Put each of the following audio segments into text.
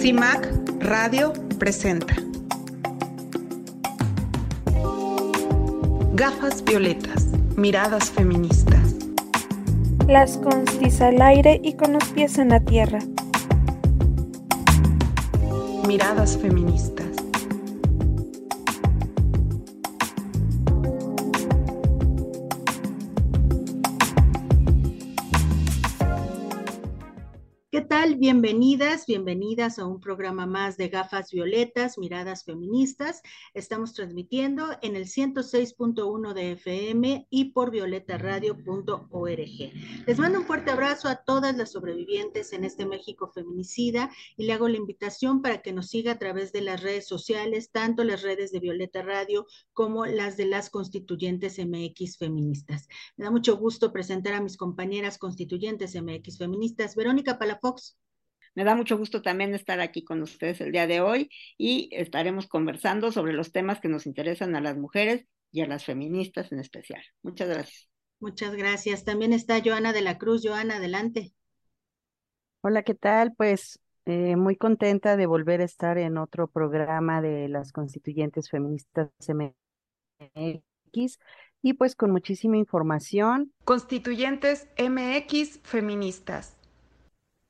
CIMAC Radio presenta. Gafas violetas, miradas feministas. Las constis al aire y con los pies en la tierra. Miradas feministas. Bienvenidas, bienvenidas a un programa más de Gafas Violetas, Miradas Feministas. Estamos transmitiendo en el 106.1 de FM y por violetaradio.org. Les mando un fuerte abrazo a todas las sobrevivientes en este México feminicida y le hago la invitación para que nos siga a través de las redes sociales, tanto las redes de Violeta Radio como las de las constituyentes MX feministas. Me da mucho gusto presentar a mis compañeras constituyentes MX feministas. Verónica Palafox. Me da mucho gusto también estar aquí con ustedes el día de hoy y estaremos conversando sobre los temas que nos interesan a las mujeres y a las feministas en especial. Muchas gracias. Muchas gracias. También está Joana de la Cruz. Joana, adelante. Hola, ¿qué tal? Pues eh, muy contenta de volver a estar en otro programa de las constituyentes feministas MX y pues con muchísima información. Constituyentes MX feministas.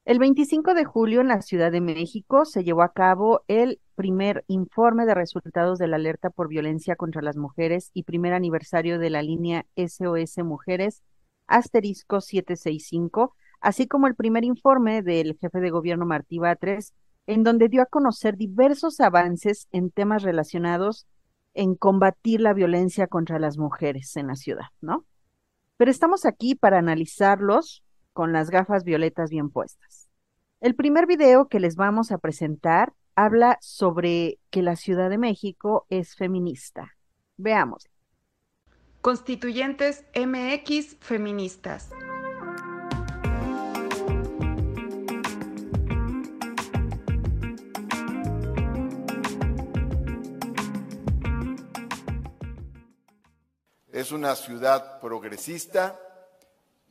El 25 de julio en la Ciudad de México se llevó a cabo el primer informe de resultados de la alerta por violencia contra las mujeres y primer aniversario de la línea SOS Mujeres asterisco 765, así como el primer informe del jefe de gobierno Martí Batres, en donde dio a conocer diversos avances en temas relacionados en combatir la violencia contra las mujeres en la ciudad, ¿no? Pero estamos aquí para analizarlos con las gafas violetas bien puestas. El primer video que les vamos a presentar habla sobre que la Ciudad de México es feminista. Veamos. Constituyentes MX feministas. Es una ciudad progresista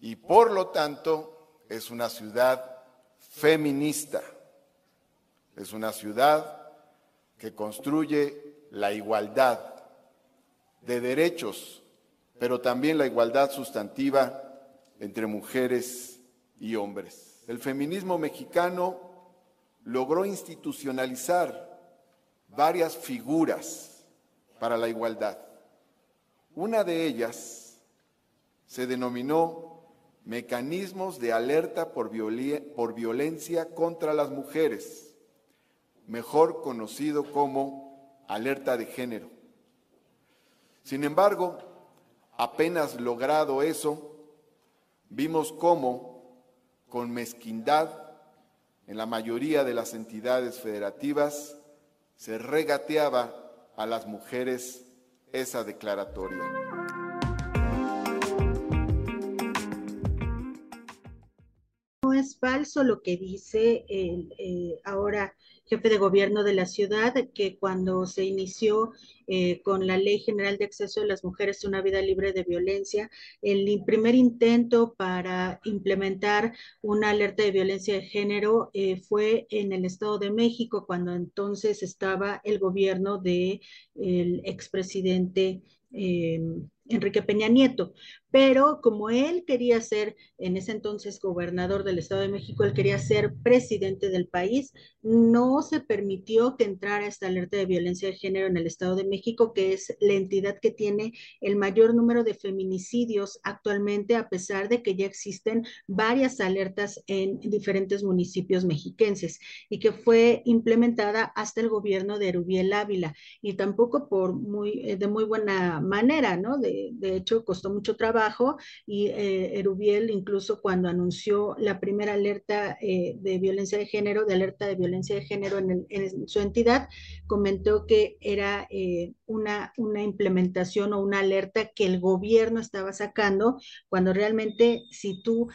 y por lo tanto es una ciudad feminista. Es una ciudad que construye la igualdad de derechos, pero también la igualdad sustantiva entre mujeres y hombres. El feminismo mexicano logró institucionalizar varias figuras para la igualdad. Una de ellas se denominó mecanismos de alerta por, violencia contra las mujeres, mejor conocido como alerta de género. Sin embargo, apenas logrado eso, vimos cómo, con mezquindad, en la mayoría de las entidades federativas, se regateaba a las mujeres esa declaratoria. Es falso lo que dice el eh, ahora jefe de gobierno de la ciudad, que cuando se inició eh, con la Ley General de Acceso de las Mujeres a una vida libre de violencia, el primer intento para implementar una alerta de violencia de género eh, fue en el Estado de México, cuando entonces estaba el gobierno del el expresidente Enrique Peña Nieto pero como él quería ser en ese entonces gobernador del Estado de México, él quería ser presidente del país, no se permitió que entrara esta alerta de violencia de género en el Estado de México, que es la entidad que tiene el mayor número de feminicidios actualmente, a pesar de que ya existen varias alertas en diferentes municipios mexiquenses y que fue implementada hasta el gobierno de Erubiel Ávila y tampoco por muy, eh, de muy buena manera, ¿no? De, de hecho, costó mucho trabajo y eh, Erubiel incluso cuando anunció la primera alerta eh, de violencia de género, de alerta de violencia de género en, su entidad, comentó que era eh, una, una implementación o una alerta que el gobierno estaba sacando, cuando realmente si tú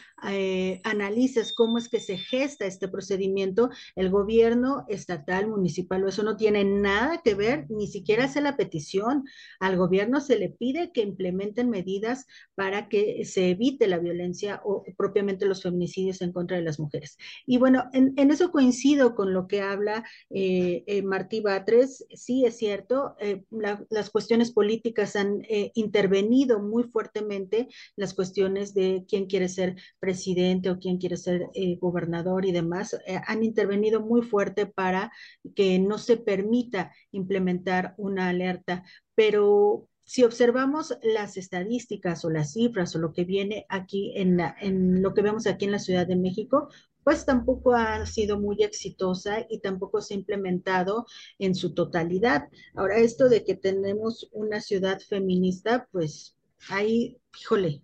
analizas cómo es que se gesta este procedimiento, el gobierno estatal, municipal, eso no tiene nada que ver, ni siquiera hace la petición. Al gobierno se le pide que implementen medidas para que se evite la violencia o propiamente los feminicidios en contra de las mujeres. Y bueno, en, eso coincido con lo que habla eh, eh, Martí Batres. Sí, es cierto, eh, la, las cuestiones políticas han eh, intervenido muy fuertemente, las cuestiones de quién quiere ser presidente o quién quiere ser eh, gobernador y demás, han intervenido muy fuerte para que no se permita implementar una alerta, pero si observamos las estadísticas o las cifras o lo que viene aquí en, la, lo que vemos aquí en la Ciudad de México, pues tampoco ha sido muy exitosa y tampoco se ha implementado en su totalidad. Ahora, esto de que tenemos una ciudad feminista, pues ahí, híjole,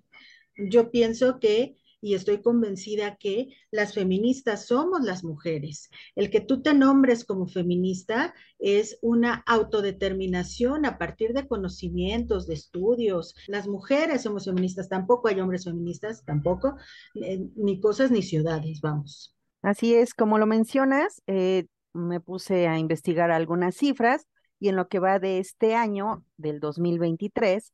yo pienso que y estoy convencida que las feministas somos las mujeres. El que tú te nombres como feminista es una autodeterminación a partir de conocimientos, de estudios. Las mujeres somos feministas, tampoco hay hombres feministas, tampoco, eh, ni cosas ni ciudades, vamos. Así es, como lo mencionas, eh, me puse a investigar algunas cifras y en lo que va de este año, del 2023,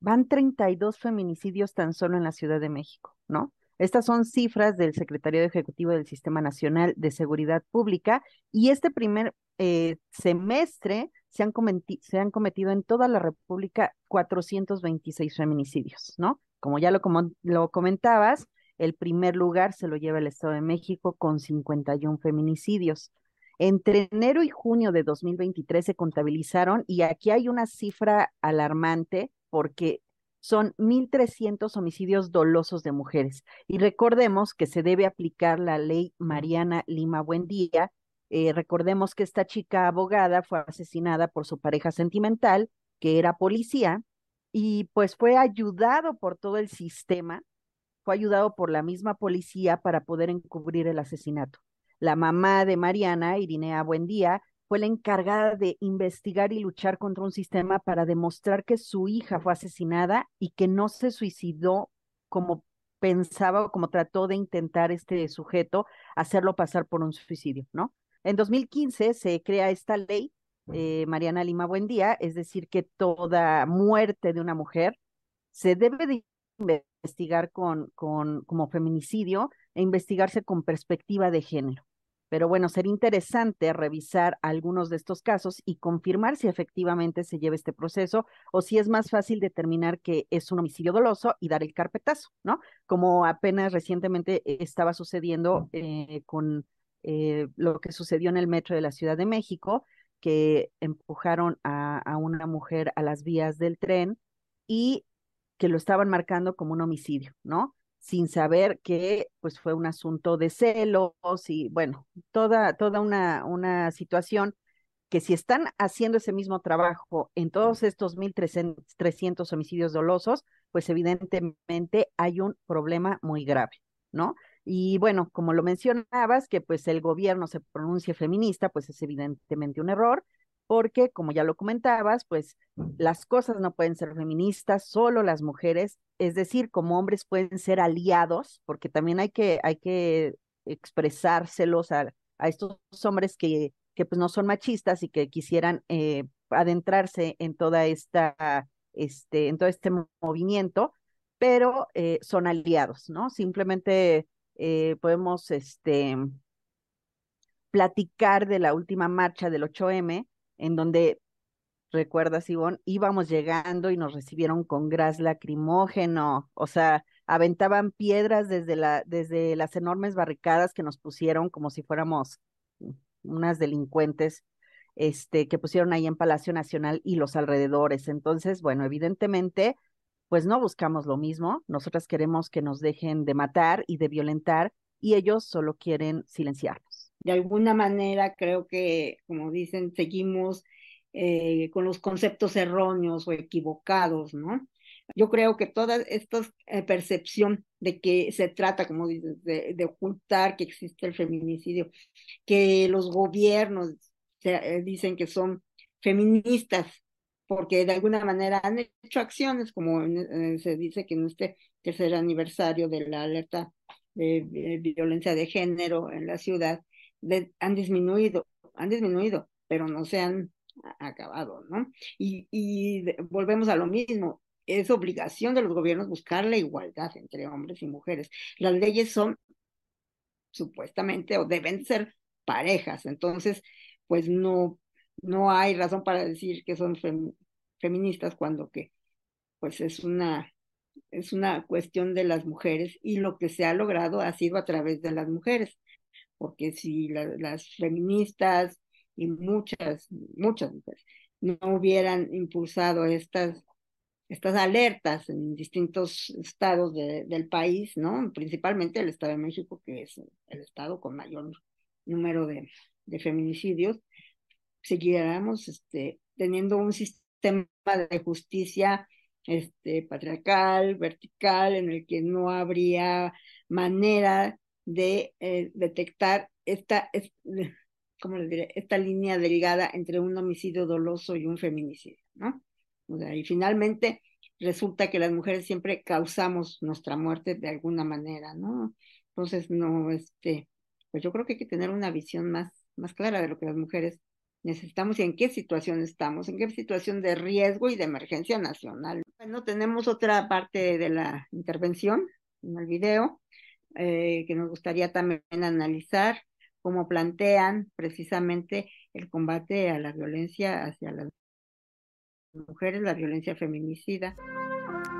van 32 feminicidios tan solo en la Ciudad de México, ¿no? Estas son cifras del Secretario Ejecutivo del Sistema Nacional de Seguridad Pública y este primer eh, semestre se han, cometido en toda la República 426 feminicidios, ¿no? Como ya lo comentabas, el primer lugar se lo lleva el Estado de México con 51 feminicidios. Entre enero y junio de 2023 se contabilizaron, y aquí hay una cifra alarmante porque son 1.300 homicidios dolosos de mujeres. Y recordemos que se debe aplicar la ley Mariana Lima Buendía. Eh, recordemos que esta chica abogada fue asesinada por su pareja sentimental, que era policía, y pues fue ayudado por todo el sistema, fue ayudado por la misma policía para poder encubrir el asesinato. La mamá de Mariana, Irinea Buendía, fue la encargada de investigar y luchar contra un sistema para demostrar que su hija fue asesinada y que no se suicidó como pensaba o como trató de intentar este sujeto hacerlo pasar por un suicidio, ¿no? En 2015 se crea esta ley, eh, Mariana Lima Buendía, es decir, que toda muerte de una mujer se debe de investigar con, con, como feminicidio e investigarse con perspectiva de género. Pero bueno, sería interesante revisar algunos de estos casos y confirmar si efectivamente se lleva este proceso o si es más fácil determinar que es un homicidio doloso y dar el carpetazo, ¿no? Como apenas recientemente estaba sucediendo eh, con eh, lo que sucedió en el metro de la Ciudad de México, que empujaron a una mujer a las vías del tren y que lo estaban marcando como un homicidio, ¿no? Sin saber que pues fue un asunto de celos y bueno, toda, toda una, una situación que si están haciendo ese mismo trabajo en todos estos 1.300 homicidios dolosos, pues evidentemente hay un problema muy grave, ¿no? Y bueno, como lo mencionabas, que pues el gobierno se pronuncie feminista, pues es evidentemente un error, porque como ya lo comentabas, pues las cosas no pueden ser feministas, solo las mujeres, es decir, como hombres pueden ser aliados, porque también hay que, hay que expresárselos a, estos hombres que, que pues no son machistas y que quisieran eh, adentrarse en toda esta, este, en todo este movimiento, pero eh, son aliados, ¿no? Simplemente eh, podemos, este, platicar de la última marcha del 8M, en donde, recuerdas, Ivonne, íbamos llegando y nos recibieron con gas lacrimógeno, o sea, aventaban piedras desde, la, desde las enormes barricadas que nos pusieron como si fuéramos unas delincuentes este, que pusieron ahí en Palacio Nacional y los alrededores. Entonces, bueno, evidentemente, pues no buscamos lo mismo. Nosotras queremos que nos dejen de matar y de violentar y ellos solo quieren silenciarlos de alguna manera creo que, como dicen, seguimos eh, con los conceptos erróneos o equivocados, ¿no? Yo creo que toda esta eh, percepción de que se trata, como dices, de, ocultar que existe el feminicidio, que los gobiernos se, eh, dicen que son feministas, porque de alguna manera han hecho acciones, como eh, se dice que en este tercer aniversario de la alerta de violencia de género en la ciudad, de, han disminuido, han disminuido, pero no se han acabado, ¿no? Y, y volvemos a lo mismo, es obligación de los gobiernos buscar la igualdad entre hombres y mujeres. Las leyes son supuestamente o deben ser parejas, entonces pues no, no hay razón para decir que son feministas cuando que pues es una es una cuestión de las mujeres y lo que se ha logrado ha sido a través de las mujeres, porque si las feministas y muchas, muchas mujeres no hubieran impulsado estas, estas alertas en distintos estados del país, ¿no? Principalmente el Estado de México, que es el estado con mayor número de, de feminicidios, seguiríamos este, teniendo un sistema de justicia este, patriarcal, vertical, en el que no habría manera de eh, detectar esta, ¿cómo les diré? esta línea delgada entre un homicidio doloso y un feminicidio, ¿no? O sea, y finalmente resulta que las mujeres siempre causamos nuestra muerte de alguna manera, ¿no? Entonces, no, este, pues yo creo que hay que tener una visión más, más clara de lo que las mujeres necesitamos y en qué situación estamos, en qué situación de riesgo y de emergencia nacional. Bueno, tenemos otra parte de la intervención en el video eh, que nos gustaría también analizar, cómo plantean precisamente el combate a la violencia hacia las mujeres, la violencia feminicida.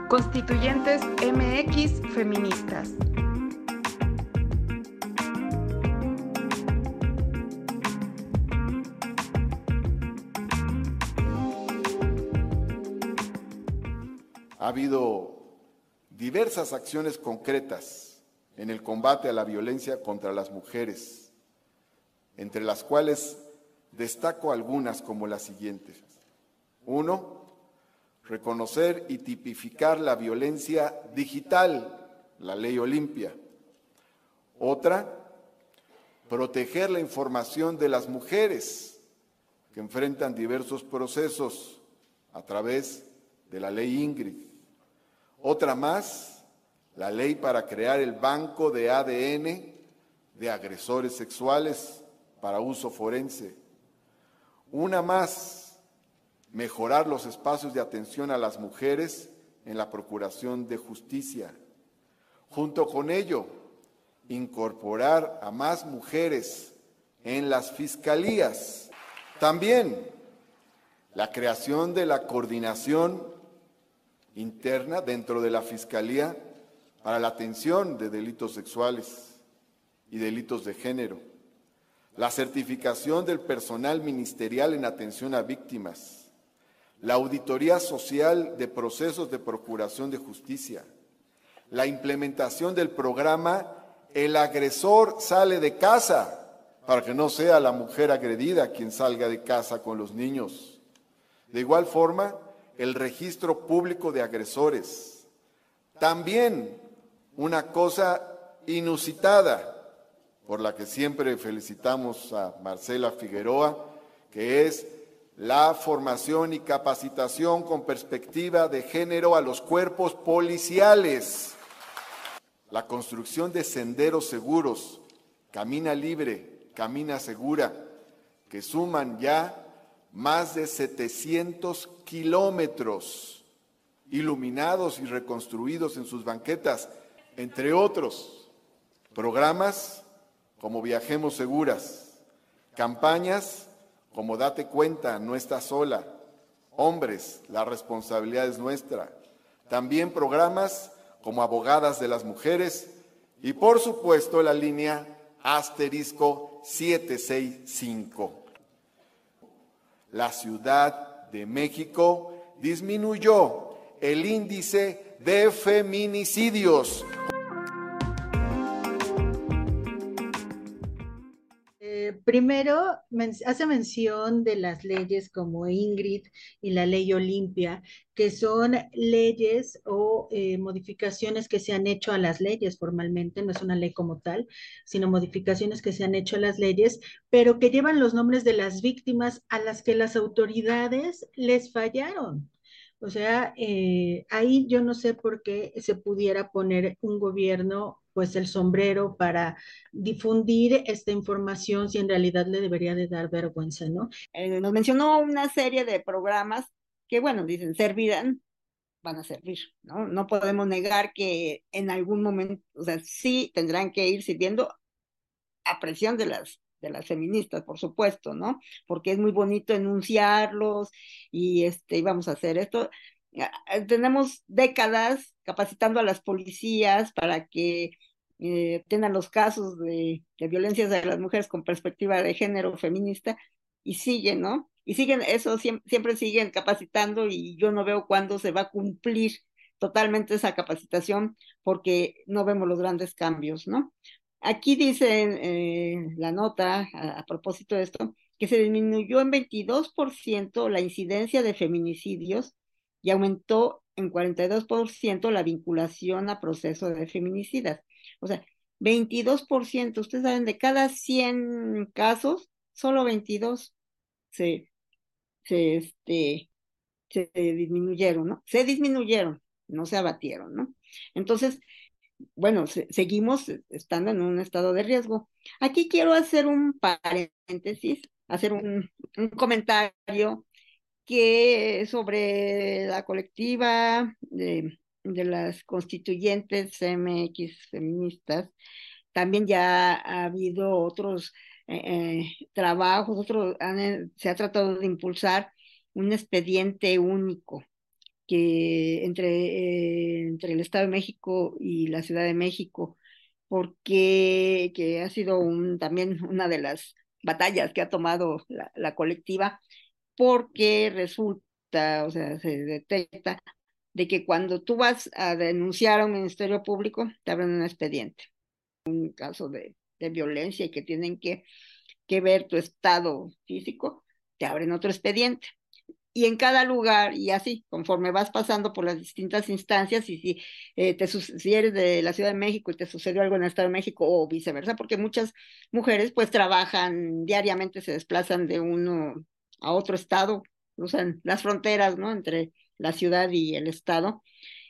Constituyentes MX Feministas. Ha habido diversas acciones concretas en el combate a la violencia contra las mujeres, entre las cuales destaco algunas como las siguientes. Uno, reconocer y tipificar la violencia digital, la ley Olimpia. Otra, proteger la información de las mujeres que enfrentan diversos procesos a través de la ley Ingrid. Otra más, la ley para crear el banco de ADN de agresores sexuales para uso forense. Una más, mejorar los espacios de atención a las mujeres en la Procuración de Justicia. Junto con ello, incorporar a más mujeres en las fiscalías. También la creación de la coordinación interna dentro de la Fiscalía para la atención de delitos sexuales y delitos de género, la certificación del personal ministerial en atención a víctimas, la auditoría social de procesos de procuración de justicia, la implementación del programa El agresor sale de casa, para que no sea la mujer agredida quien salga de casa con los niños. De igual forma, el registro público de agresores. También una cosa inusitada, por la que siempre felicitamos a Marcela Figueroa, que es la formación y capacitación con perspectiva de género a los cuerpos policiales, la construcción de senderos seguros, camina libre, camina segura, que suman ya más de 700 kilómetros iluminados y reconstruidos en sus banquetas, entre otros programas como Viajemos Seguras, campañas como Date cuenta, no estás sola, hombres, la responsabilidad es nuestra, también programas como Abogadas de las Mujeres y por supuesto la línea asterisco 765 la Ciudad de México disminuyó el índice de feminicidios. primero, hace mención de las leyes como Ingrid y la ley Olimpia, que son leyes o eh, modificaciones que se han hecho a las leyes formalmente, no es una ley como tal, sino modificaciones que se han hecho a las leyes, pero que llevan los nombres de las víctimas a las que las autoridades les fallaron. O sea, eh, ahí yo no sé por qué se pudiera poner un gobierno pues el sombrero para difundir esta información si en realidad le debería de dar vergüenza, ¿no? Eh, nos mencionó una serie de programas que, bueno, dicen, servirán van a servir, ¿no? No podemos negar que en algún momento, o sea, sí tendrán que ir sirviendo a presión de las de las feministas, por supuesto, ¿no? Porque es muy bonito enunciarlos y este, vamos a hacer esto. Ah, ah, tenemos décadas capacitando a las policías para que eh, tengan los casos de, de violencias de las mujeres con perspectiva de género feminista y siguen, ¿no? Y siguen, eso siempre, siguen capacitando y yo no veo cuándo se va a cumplir totalmente esa capacitación porque no vemos los grandes cambios, ¿no? Aquí dice eh, la nota, a, propósito de esto, que se disminuyó en 22% la incidencia de feminicidios y aumentó en 42% la vinculación a proceso de feminicidas. O sea, 22%, ustedes saben, de cada 100 casos, solo 22 se, se, este, se disminuyeron, ¿no? Se disminuyeron, no se abatieron, ¿no? Entonces, bueno, seguimos estando en un estado de riesgo. Aquí quiero hacer un paréntesis, hacer un, comentario que sobre la colectiva de, de las constituyentes MX feministas, también ya ha habido otros eh, eh, trabajos, otros, eh, se ha tratado de impulsar un expediente único que entre, entre el Estado de México y la Ciudad de México, porque que ha sido un, también una de las batallas que ha tomado la, la colectiva, porque resulta, o sea, se detecta de que cuando tú vas a denunciar a un ministerio público, te abren un expediente. Un caso de de violencia y que tienen que, que ver tu estado físico, te abren otro expediente. Y en cada lugar, y así, conforme vas pasando por las distintas instancias, y si, eh, te, si eres de la Ciudad de México y te sucedió algo en el Estado de México o viceversa, porque muchas mujeres pues trabajan diariamente, se desplazan de uno a otro estado, usan las fronteras, ¿no? Entre la ciudad y el estado.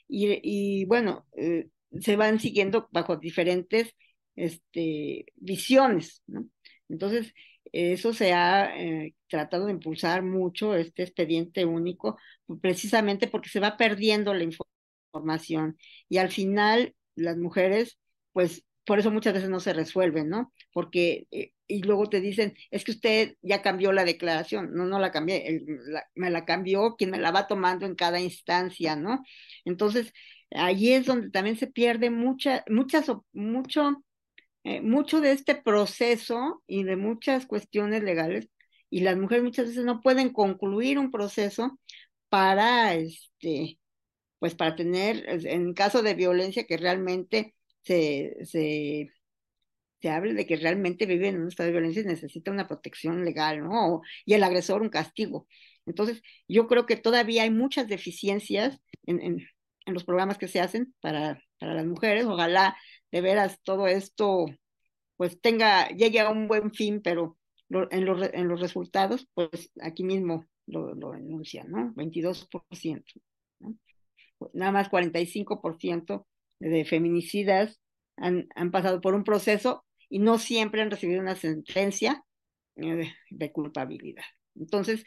Y, y bueno, eh, se van siguiendo bajo diferentes este, visiones, ¿no? Entonces, eso se ha eh, tratado de impulsar mucho, este expediente único, precisamente porque se va perdiendo la información y al final las mujeres, pues por eso muchas veces no se resuelven, ¿no? Porque, eh, y luego te dicen, es que usted ya cambió la declaración, no, no la cambié, me la cambió quien me la va tomando en cada instancia, ¿no? Entonces, ahí es donde también se pierde mucha, muchas, mucho eh, mucho de este proceso y de muchas cuestiones legales, y las mujeres muchas veces no pueden concluir un proceso para, este, pues para tener, en caso de violencia, que realmente se, se, se hable de que realmente viven en un estado de violencia y necesita una protección legal, ¿no? Y el agresor un castigo. Entonces, yo creo que todavía hay muchas deficiencias en, en, en los programas que se hacen para, para las mujeres. Ojalá de veras todo esto pues tenga, llegue a un buen fin, pero en, los, en los resultados, pues aquí mismo lo, lo ¿no? 22%, ¿no? Nada más 45% de feminicidas han, han pasado por un proceso y no siempre han recibido una sentencia eh, de culpabilidad. Entonces,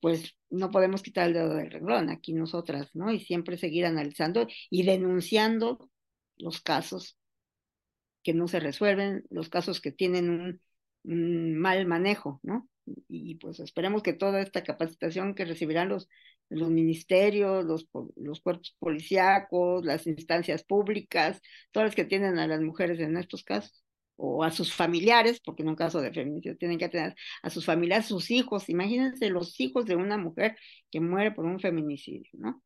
pues no podemos quitar el dedo del renglón aquí nosotras, ¿no? Y siempre seguir analizando y denunciando los casos que no se resuelven, los casos que tienen un, mal manejo, ¿no? Y, pues esperemos que toda esta capacitación que recibirán los, los ministerios, los, los cuerpos policíacos, las instancias públicas, todas las que tienen a las mujeres en estos casos, o a sus familiares, porque en un caso de feminicidio tienen que tener a sus familiares, sus hijos, imagínense los hijos de una mujer que muere por un feminicidio, ¿no?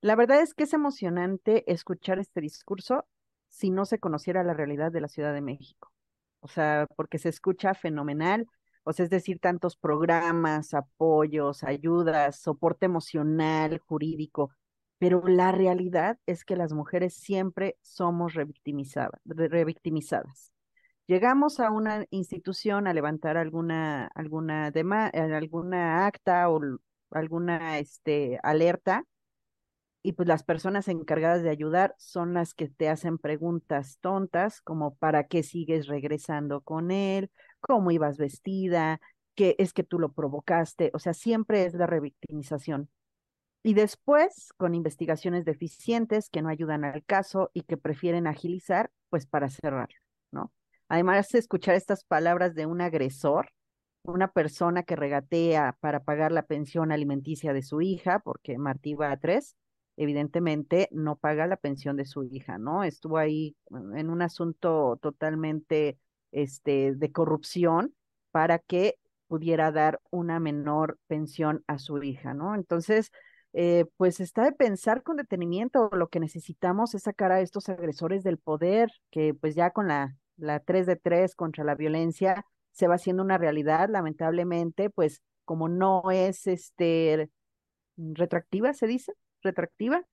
La verdad es que es emocionante escuchar este discurso si no se conociera la realidad de la Ciudad de México. O sea, porque se escucha fenomenal, o sea, es decir, tantos programas, apoyos, ayudas, soporte emocional, jurídico, pero la realidad es que las mujeres siempre somos revictimizadas. revictimizadas. Llegamos a una institución a levantar alguna, alguna, alguna acta o alguna este, alerta y pues las personas encargadas de ayudar son las que te hacen preguntas tontas como para qué sigues regresando con él, cómo ibas vestida, qué es que tú lo provocaste, o sea, siempre es la revictimización. y después con investigaciones deficientes que no ayudan al caso y que prefieren agilizar, pues para cerrar, ¿no? Además de escuchar estas palabras de un agresor, una persona que regatea para pagar la pensión alimenticia de su hija, porque Martí va a tres, evidentemente no paga la pensión de su hija, ¿no? Estuvo ahí en un asunto totalmente este, de corrupción para que pudiera dar una menor pensión a su hija, ¿no? Entonces, eh, pues está de pensar con detenimiento, lo que necesitamos es sacar a estos agresores del poder, que pues ya con la, la 3 de 3 contra la violencia, se va haciendo una realidad, lamentablemente, pues como no es este retroactiva, se dice, retroactiva,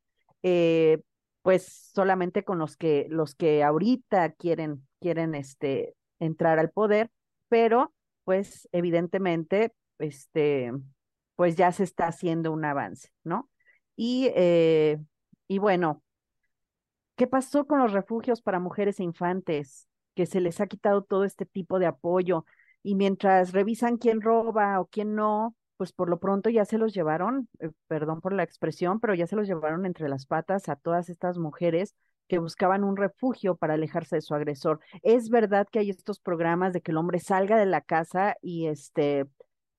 eh, pues solamente con los que los que ahorita quieren quieren este entrar al poder, pero pues evidentemente este pues ya se está haciendo un avance, ¿no? Y eh, y bueno, ¿qué pasó con los refugios para mujeres e infantes? que se les ha quitado todo este tipo de apoyo y mientras revisan quién roba o quién no, pues por lo pronto ya se los llevaron, eh, perdón por la expresión, pero ya se los llevaron entre las patas a todas estas mujeres que buscaban un refugio para alejarse de su agresor. Es verdad que hay estos programas de que el hombre salga de la casa y este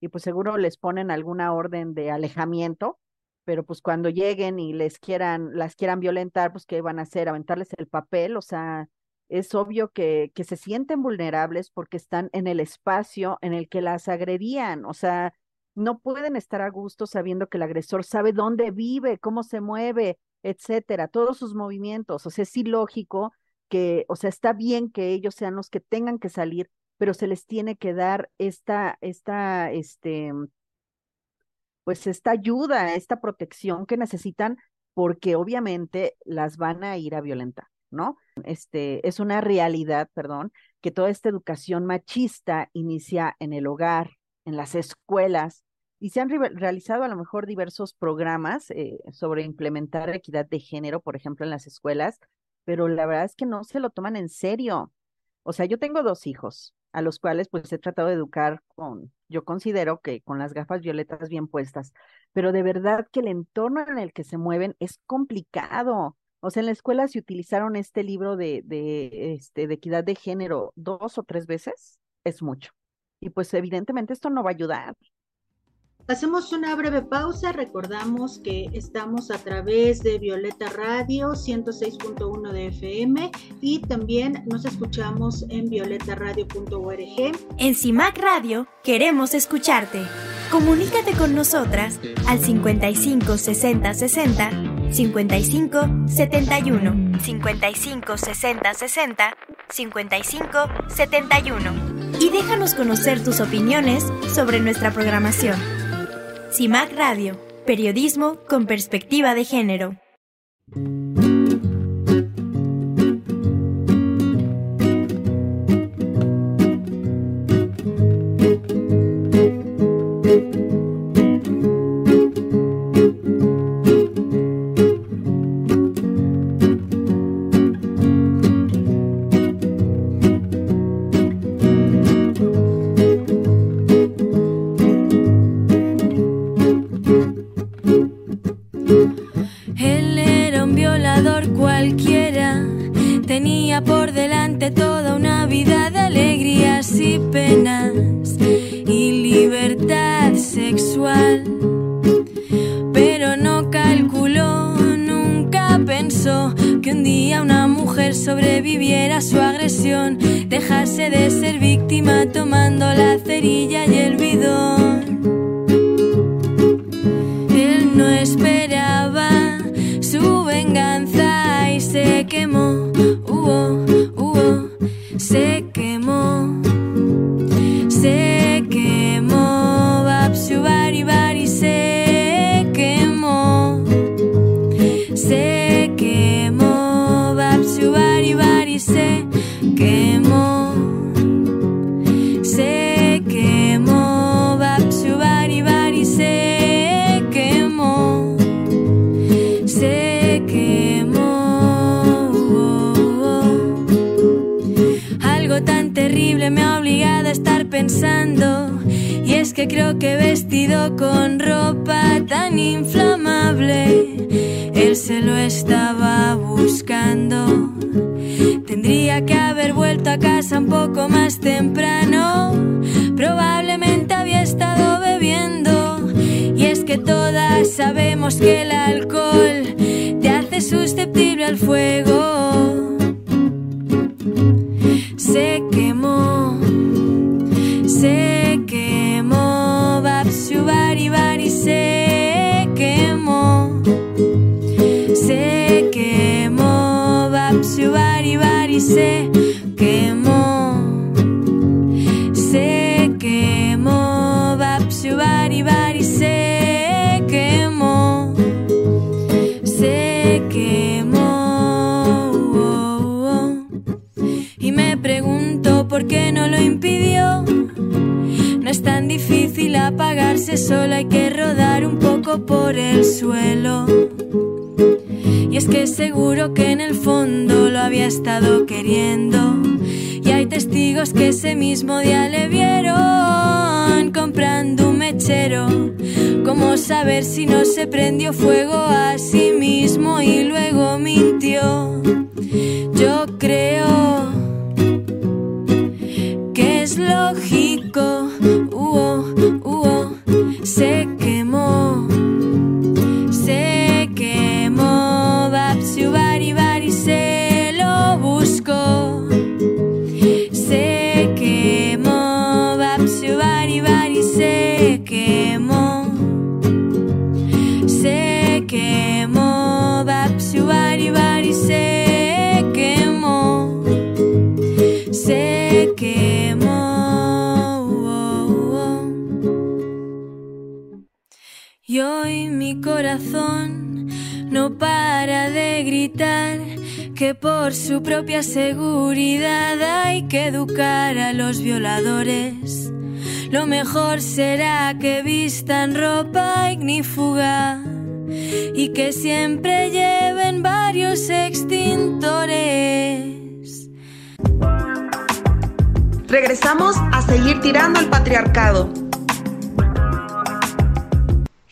y pues seguro les ponen alguna orden de alejamiento, pero pues cuando lleguen y les quieran las quieran violentar, pues qué van a hacer, aventarles el papel, o sea, es obvio que, que se sienten vulnerables porque están en el espacio en el que las agredían, o sea, no pueden estar a gusto sabiendo que el agresor sabe dónde vive, cómo se mueve, etcétera, todos sus movimientos, o sea, es ilógico que, o sea, está bien que ellos sean los que tengan que salir, pero se les tiene que dar esta, esta, este, pues esta ayuda, esta protección que necesitan, porque obviamente las van a ir a violentar. ¿no? Este, es una realidad, perdón, que toda esta educación machista inicia en el hogar, en las escuelas, y se han realizado a lo mejor diversos programas eh, sobre implementar equidad de género, por ejemplo, en las escuelas, pero la verdad es que no se lo toman en serio. O sea, yo tengo dos hijos, a los cuales pues he tratado de educar con, yo considero que con las gafas violetas bien puestas, pero de verdad que el entorno en el que se mueven es complicado. O sea, en la escuela se utilizaron este libro de, de, este, de equidad de género dos o tres veces, es mucho. Y pues evidentemente esto no va a ayudar. Hacemos una breve pausa. Recordamos que estamos a través de Violeta Radio 106.1 de FM y también nos escuchamos en violetaradio.org. En CIMAC Radio queremos escucharte. Comunícate con nosotras al 55 60 60 55 71 55 60 60 55 71 y déjanos conocer tus opiniones sobre nuestra programación. CIMAC Radio, periodismo con perspectiva de género. Creo que vestido con ropa tan inflamable, él se lo estaba buscando. Tendría que haber vuelto a casa un poco más temprano, probablemente había estado bebiendo. Y es que todas sabemos que el alcohol te hace susceptible al fuego. Se quemó, se quemó, Babsu Bari Bari se quemó, se quemó. Y me pregunto por qué no lo impidió. No es tan difícil apagarse, solo hay que rodar un poco por el suelo. Y es que seguro que en el fondo había estado queriendo. Y hay testigos que ese mismo día le vieron comprando un mechero. ¿Cómo saber si no se prendió fuego a sí mismo y luego mintió? No para de gritar que por su propia seguridad hay que educar a los violadores. Lo mejor será que vistan ropa ignífuga y que siempre lleven varios extintores. Regresamos a seguir tirando al patriarcado.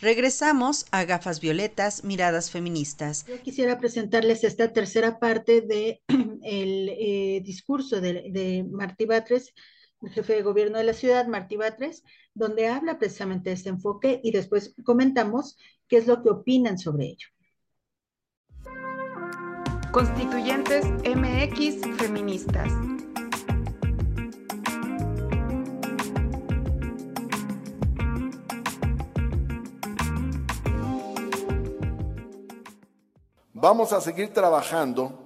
Regresamos a Gafas Violetas, Miradas Feministas. Yo quisiera presentarles esta tercera parte del eh, discurso de, de Martí Batres, el jefe de gobierno de la ciudad, Martí Batres, donde habla precisamente de este enfoque y después comentamos qué es lo que opinan sobre ello. Constituyentes MX Feministas. Vamos a seguir trabajando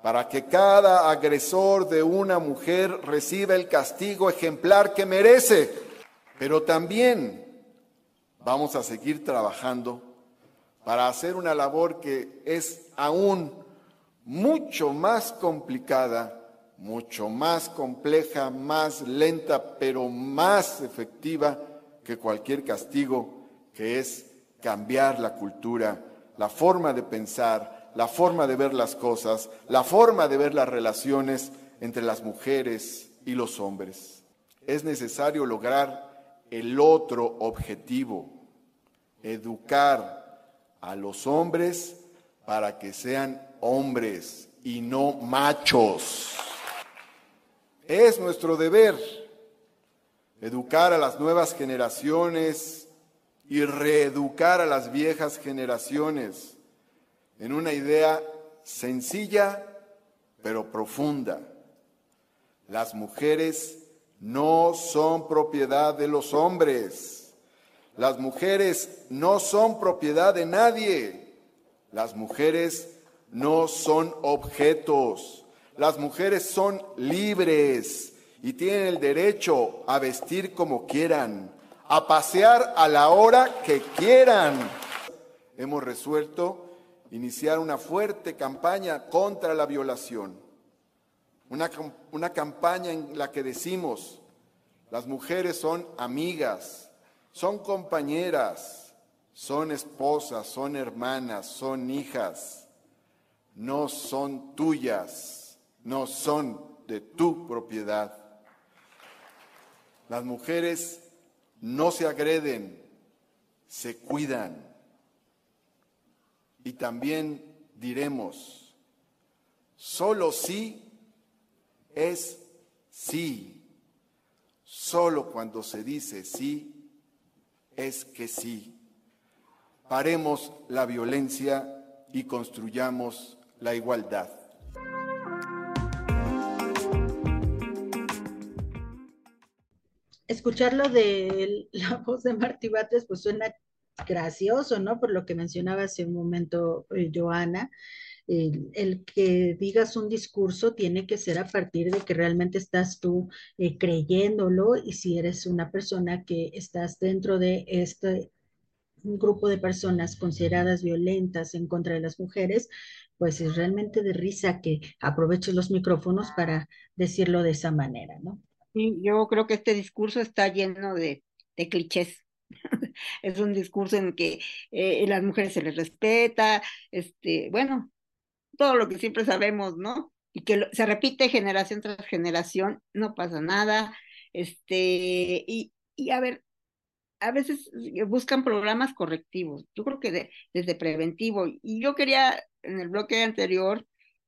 para que cada agresor de una mujer reciba el castigo ejemplar que merece, pero también vamos a seguir trabajando para hacer una labor que es aún mucho más complicada, mucho más compleja, más lenta, pero más efectiva que cualquier castigo, que es cambiar la cultura, la forma de pensar, la forma de ver las cosas, la forma de ver las relaciones entre las mujeres y los hombres. Es necesario lograr el otro objetivo, educar a los hombres para que sean hombres y no machos. Es nuestro deber educar a las nuevas generaciones y reeducar a las viejas generaciones en una idea sencilla pero profunda. Las mujeres no son propiedad de los hombres. Las mujeres no son propiedad de nadie. Las mujeres no son objetos. Las mujeres son libres y tienen el derecho a vestir como quieran, a pasear a la hora que quieran. Hemos resuelto iniciar una fuerte campaña contra la violación. Una, una, campaña en la que decimos, las mujeres son amigas, son compañeras, son esposas, son hermanas, son hijas, no son tuyas, no son de tu propiedad. Las mujeres no se agreden, se cuidan. Y también diremos, solo sí es sí. Solo cuando se dice sí, es que sí. Paremos la violencia y construyamos la igualdad. Escucharlo de la voz de Martí Bates, pues suena gracioso, ¿no? Por lo que mencionaba hace un momento eh, Joana. El, que digas un discurso tiene que ser a partir de que realmente estás tú eh, creyéndolo y si eres una persona que estás dentro de este grupo de personas consideradas violentas en contra de las mujeres, pues es realmente de risa que aproveches los micrófonos para decirlo de esa manera, ¿no? Sí, yo creo que este discurso está lleno de, de clichés. es un discurso en que eh, las mujeres se les respeta, este, bueno, todo lo que siempre sabemos, ¿no? Y que se repite generación tras generación, no pasa nada, este, y, y a ver, a veces buscan programas correctivos, yo creo que desde preventivo, y yo quería en el bloque anterior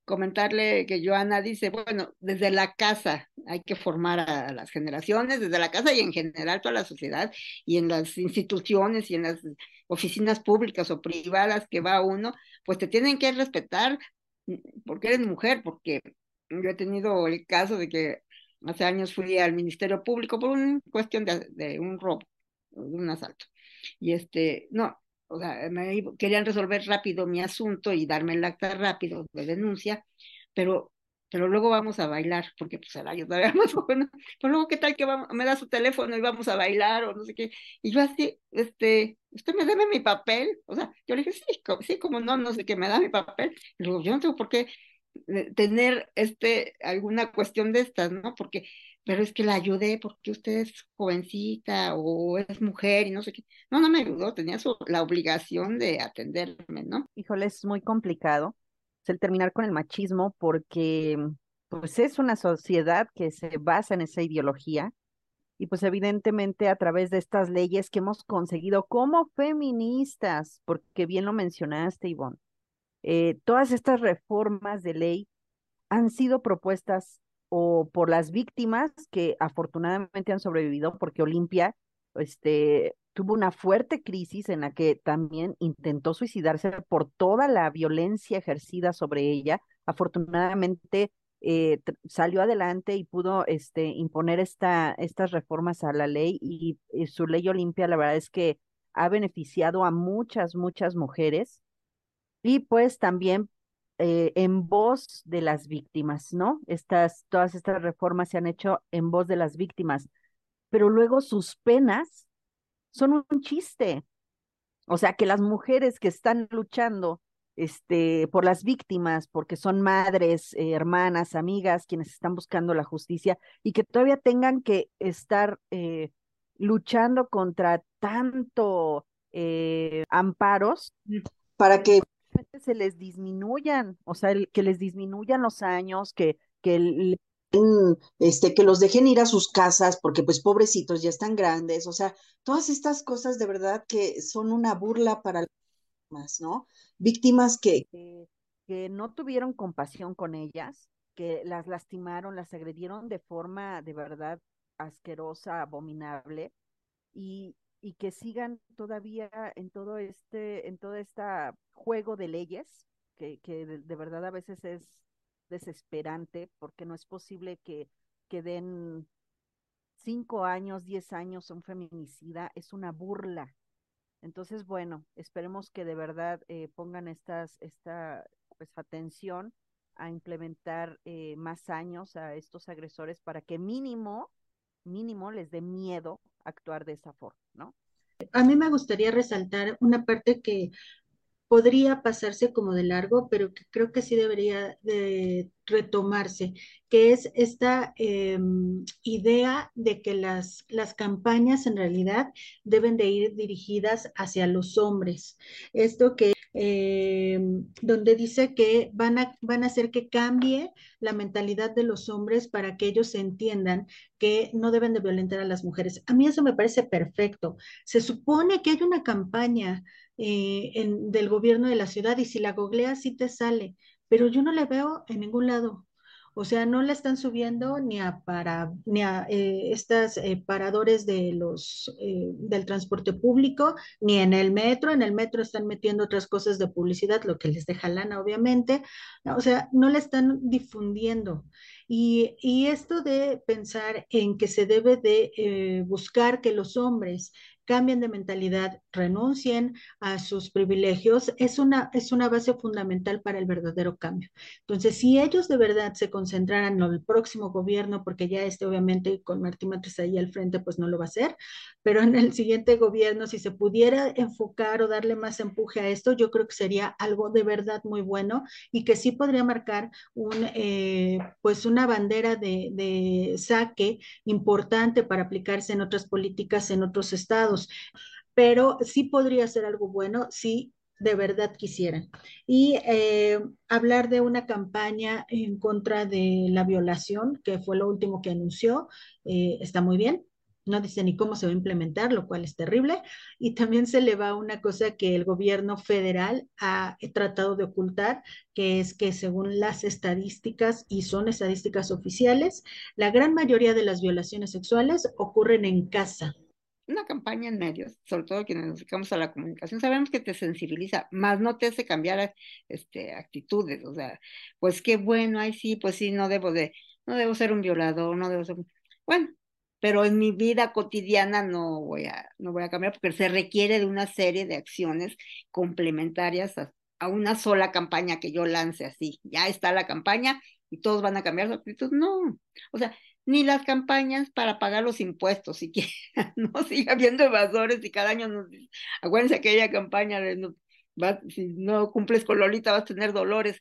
comentarle que Joana dice, bueno, desde la casa hay que formar a, las generaciones, desde la casa y en general toda la sociedad y en las instituciones y en las oficinas públicas o privadas que va uno, pues te tienen que respetar mm, porque eres mujer, porque yo he tenido el caso de que hace años fui al Ministerio Público por una cuestión de, de un robo, de un asalto. Y este, no, o sea, me querían resolver rápido mi asunto y darme el acta rápido de denuncia, pero, pero luego vamos a bailar, porque pues era yo todavía más bueno, pero luego qué tal que vamos, me da su teléfono y vamos a bailar o no sé qué, y yo así, este, usted me debe mi papel, o sea, yo le dije, sí, sí, como no, no sé qué, me da mi papel, y luego yo no tengo por qué eh, tener este alguna cuestión de estas, ¿no? Porque pero es que la ayudé porque usted es jovencita o es mujer y no sé qué. No, no me ayudó, tenía su, la obligación de atenderme, ¿no? Híjole, es muy complicado el terminar con el machismo porque pues es una sociedad que se basa en esa ideología y pues evidentemente a través de estas leyes que hemos conseguido como feministas, porque bien lo mencionaste, Ivonne, eh, todas estas reformas de ley han sido propuestas o por las víctimas que afortunadamente han sobrevivido, porque Olimpia este, tuvo una fuerte crisis en la que también intentó suicidarse por toda la violencia ejercida sobre ella. Afortunadamente eh, salió adelante y pudo este, imponer esta, estas reformas a la ley y, y su ley Olimpia, la verdad es que ha beneficiado a muchas, muchas mujeres. Y pues también eh, en voz de las víctimas, ¿no? Estas, todas estas reformas se han hecho en voz de las víctimas, pero luego sus penas son un chiste. O sea, que las mujeres que están luchando este, por las víctimas, porque son madres, eh, hermanas, amigas, quienes están buscando la justicia, y que todavía tengan que estar eh, luchando contra tanto amparos para que se les disminuyan, o sea, que les disminuyan los años, que, que este, que los dejen ir a sus casas porque pues pobrecitos ya están grandes, o sea, todas estas cosas de verdad que son una burla para las víctimas, ¿no? Víctimas que... que no tuvieron compasión con ellas, que las lastimaron, las agredieron de forma de verdad asquerosa, abominable, y, y que sigan todavía en todo este, en todo este juego de leyes, que, que de, verdad a veces es desesperante, porque no es posible que, que den cinco años, diez años a un feminicida, es una burla. Entonces, bueno, esperemos que de verdad eh, pongan estas, esta pues, atención a implementar eh, más años a estos agresores para que mínimo, mínimo les dé miedo actuar de esa forma, ¿no? A mí me gustaría resaltar una parte que podría pasarse como de largo, pero que creo que sí debería de retomarse, que es esta em, idea de que las, las campañas en realidad deben de ir dirigidas hacia los hombres. Esto que eh, donde dice que van a, van a hacer que cambie la mentalidad de los hombres para que ellos entiendan que no deben de violentar a las mujeres. A mí eso me parece perfecto. Se supone que hay una campaña eh, en, del gobierno de la ciudad y si la googleas sí te sale, pero yo no la veo en ningún lado. O sea, no la están subiendo ni a para ni a eh, estas eh, paradores de los eh, del transporte público, ni en el metro. En el metro están metiendo otras cosas de publicidad, lo que les deja lana, obviamente. O sea, no la están difundiendo. Y, y esto de pensar en que se debe de buscar que los hombres cambien de mentalidad, renuncien a sus privilegios, es una, es una base fundamental para el verdadero cambio. Entonces, si ellos de verdad se concentraran en el próximo gobierno, porque ya este obviamente con Martín Matres ahí al frente, pues no lo va a hacer, pero en el siguiente gobierno, si se pudiera enfocar o darle más empuje a esto, yo creo que sería algo de verdad muy bueno y que sí podría marcar un, eh, pues una bandera de, de saque importante para aplicarse en otras políticas en otros estados pero sí podría ser algo bueno si de verdad quisieran. Y eh, hablar de una campaña en contra de la violación, que fue lo último que anunció, eh, está muy bien. No dice ni cómo se va a implementar, lo cual es terrible. Y también se le va una cosa que el gobierno federal ha tratado de ocultar, que es que según las estadísticas, y son estadísticas oficiales, la gran mayoría de las violaciones sexuales ocurren en casa, una campaña en medios, sobre todo quienes nos dedicamos a la comunicación, sabemos que te sensibiliza, más no te hace cambiar este, actitudes, o sea, pues qué bueno, ay sí, pues sí, no debo de, no debo ser un violador, no debo ser, bueno, pero en mi vida cotidiana no voy a, no voy a cambiar porque se requiere de una serie de acciones complementarias a, a una sola campaña que yo lance así, ya está la campaña y todos van a cambiar su actitud, no, o sea, ni las campañas para pagar los impuestos, si quieren, no siga habiendo evasores y cada año nos dice, acuérdense aquella campaña de no, si no cumples con Lolita vas a tener dolores,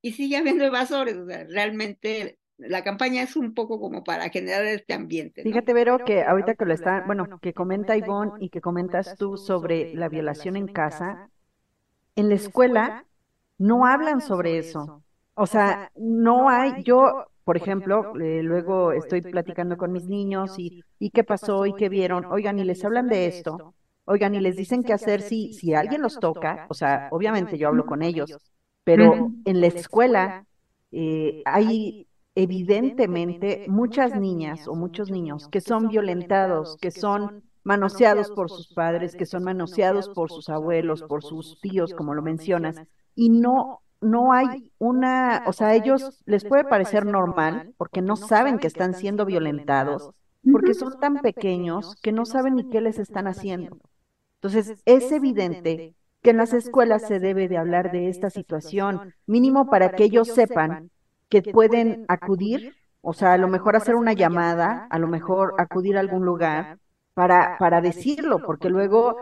y sigue habiendo evasores, o sea, realmente la campaña es un poco como para generar este ambiente. Fíjate, Vero, que ahorita que lo está, bueno, que comenta Ivonne y que comentas tú sobre la violación en casa, en la escuela no hablan sobre eso. O sea, no hay, yo por ejemplo, eh, luego estoy platicando con mis niños y, y qué pasó y qué vieron. Oigan, y les hablan de esto. Oigan, y les dicen qué hacer si, si alguien los toca. O sea, obviamente yo hablo con ellos, pero en la escuela eh, hay evidentemente muchas niñas o muchos niños que son violentados, que son manoseados por sus padres, que son manoseados por sus abuelos, por sus tíos, como lo mencionas, y no no hay una, o sea, ellos les puede parecer normal porque no saben que están siendo violentados, porque son tan pequeños que no saben ni qué les están haciendo. Entonces, es evidente que en las escuelas se debe de hablar de esta situación, mínimo para que ellos sepan que pueden acudir, o sea, a lo mejor hacer una llamada, a lo mejor acudir a algún lugar para, para decirlo, porque luego,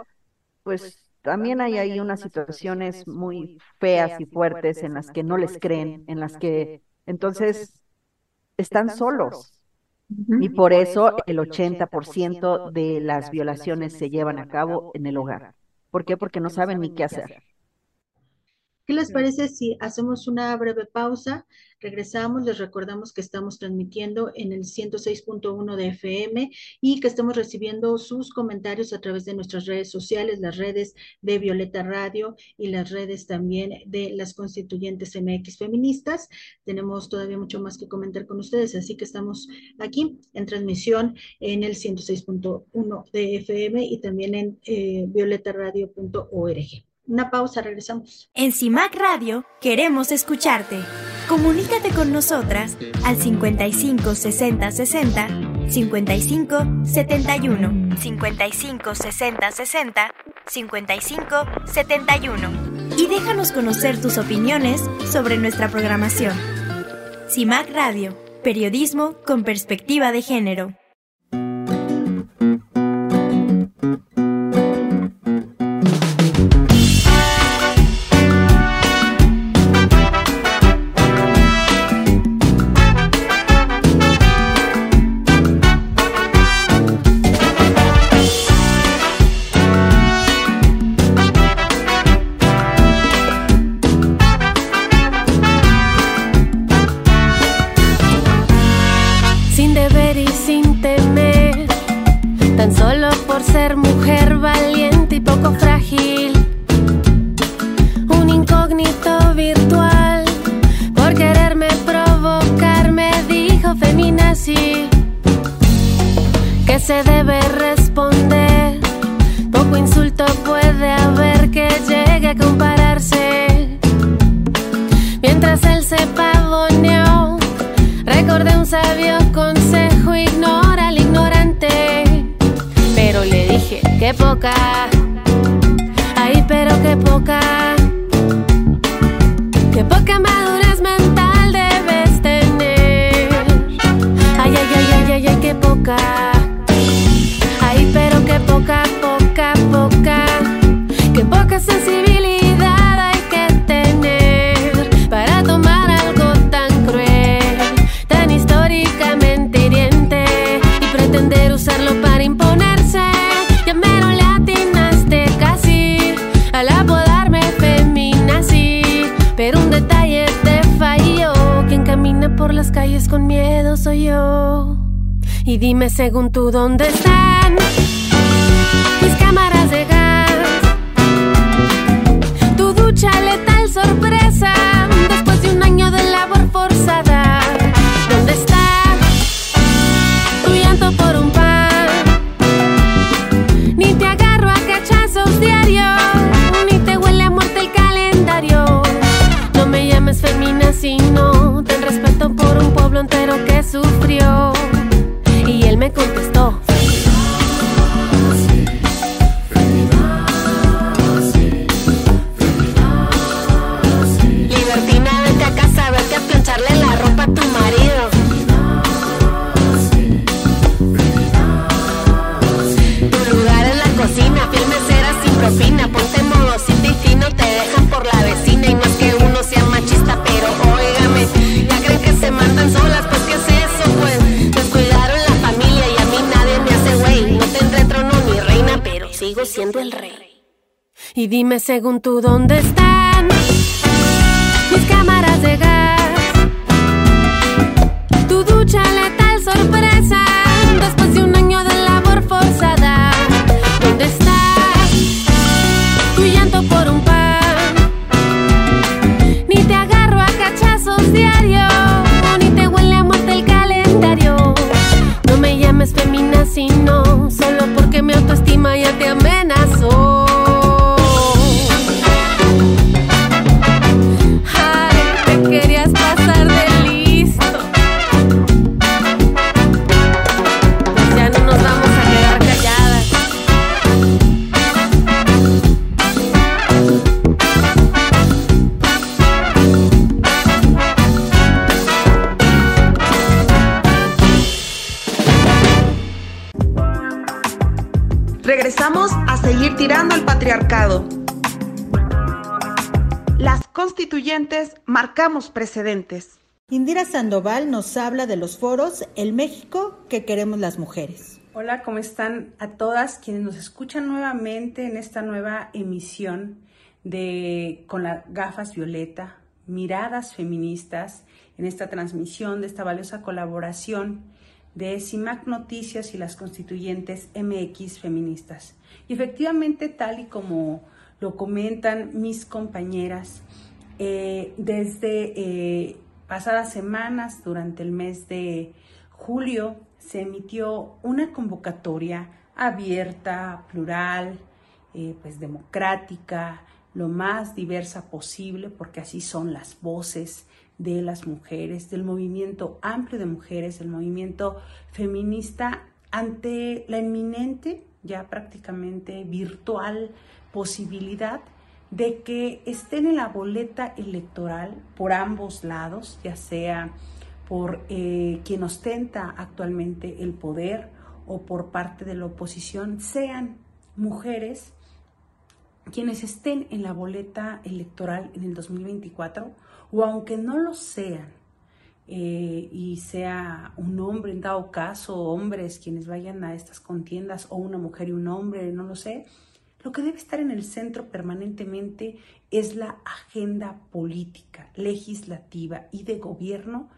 pues también hay ahí unas situaciones muy feas y fuertes en las que no les creen, en las que entonces están solos. Y por eso el 80% de las violaciones se llevan a cabo en el hogar. ¿Por qué? Porque no saben ni qué hacer. ¿Qué les parece si hacemos una breve pausa? Regresamos, les recordamos que estamos transmitiendo en el 106.1 de FM y que estamos recibiendo sus comentarios a través de nuestras redes sociales, las redes de Violeta Radio y las redes también de las constituyentes MX feministas. Tenemos todavía mucho más que comentar con ustedes, así que estamos aquí en transmisión en el 106.1 de FM y también en eh, violetaradio.org. Una pausa, regresamos. En CIMAC Radio queremos escucharte. Comunícate con nosotras al 55 60 60 55 71 55 60 60 55 71 y déjanos conocer tus opiniones sobre nuestra programación. CIMAC Radio, periodismo con perspectiva de género. Según tú dónde están Las constituyentes marcamos precedentes. Indira Sandoval nos habla de los foros El México que queremos las mujeres. Hola, ¿cómo están a todas quienes nos escuchan nuevamente en esta nueva emisión de Con las gafas violeta, miradas feministas, en esta transmisión de esta valiosa colaboración de CIMAC Noticias y las constituyentes MX feministas. Y efectivamente, tal y como lo comentan mis compañeras, eh, desde eh, pasadas semanas, durante el mes de julio, se emitió una convocatoria abierta, plural, eh, pues democrática, lo más diversa posible, porque así son las voces de las mujeres, del movimiento amplio de mujeres, del movimiento feminista, ante la inminente, ya prácticamente virtual posibilidad de que estén en la boleta electoral por ambos lados, ya sea por eh, quien ostenta actualmente el poder o por parte de la oposición, sean mujeres quienes estén en la boleta electoral en el 2024 o aunque no lo sean eh, y sea un hombre en dado caso, hombres quienes vayan a estas contiendas o una mujer y un hombre, no lo sé, lo que debe estar en el centro permanentemente es la agenda política, legislativa y de gobierno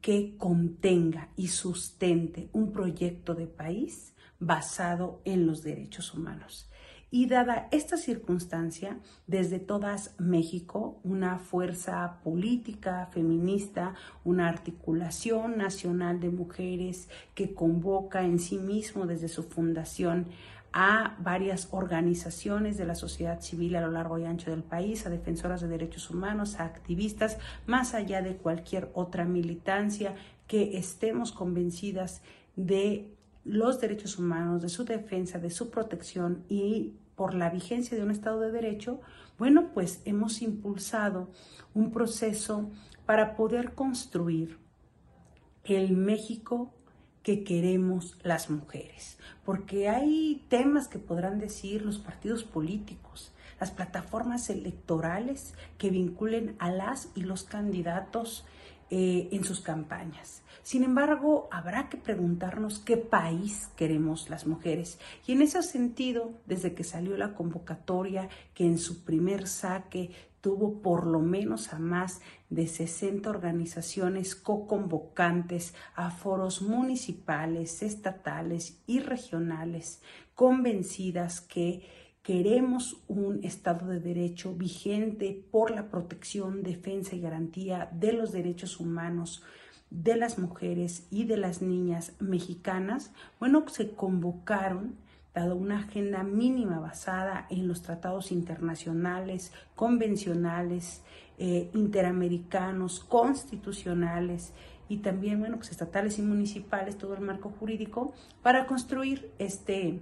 que contenga y sustente un proyecto de país basado en los derechos humanos. Y dada esta circunstancia, desde todas México, una fuerza política feminista, una articulación nacional de mujeres que convoca en sí mismo desde su fundación a varias organizaciones de la sociedad civil a lo largo y ancho del país, a defensoras de derechos humanos, a activistas, más allá de cualquier otra militancia, que estemos convencidas de los derechos humanos, de su defensa, de su protección y por la vigencia de un Estado de Derecho, bueno, pues hemos impulsado un proceso para poder construir el México que queremos las mujeres. Porque hay temas que podrán decir los partidos políticos, las plataformas electorales que vinculen a las y los candidatos eh, en sus campañas. Sin embargo, habrá que preguntarnos qué país queremos las mujeres. Y en ese sentido, desde que salió la convocatoria, que en su primer saque tuvo por lo menos a más de 60 organizaciones co-convocantes a foros municipales, estatales y regionales, convencidas que Queremos un Estado de Derecho vigente por la protección, defensa y garantía de los derechos humanos de las mujeres y de las niñas mexicanas. Bueno, se convocaron dado una agenda mínima basada en los tratados internacionales, convencionales, eh, interamericanos, constitucionales y también, bueno, pues estatales y municipales, todo el marco jurídico, para construir este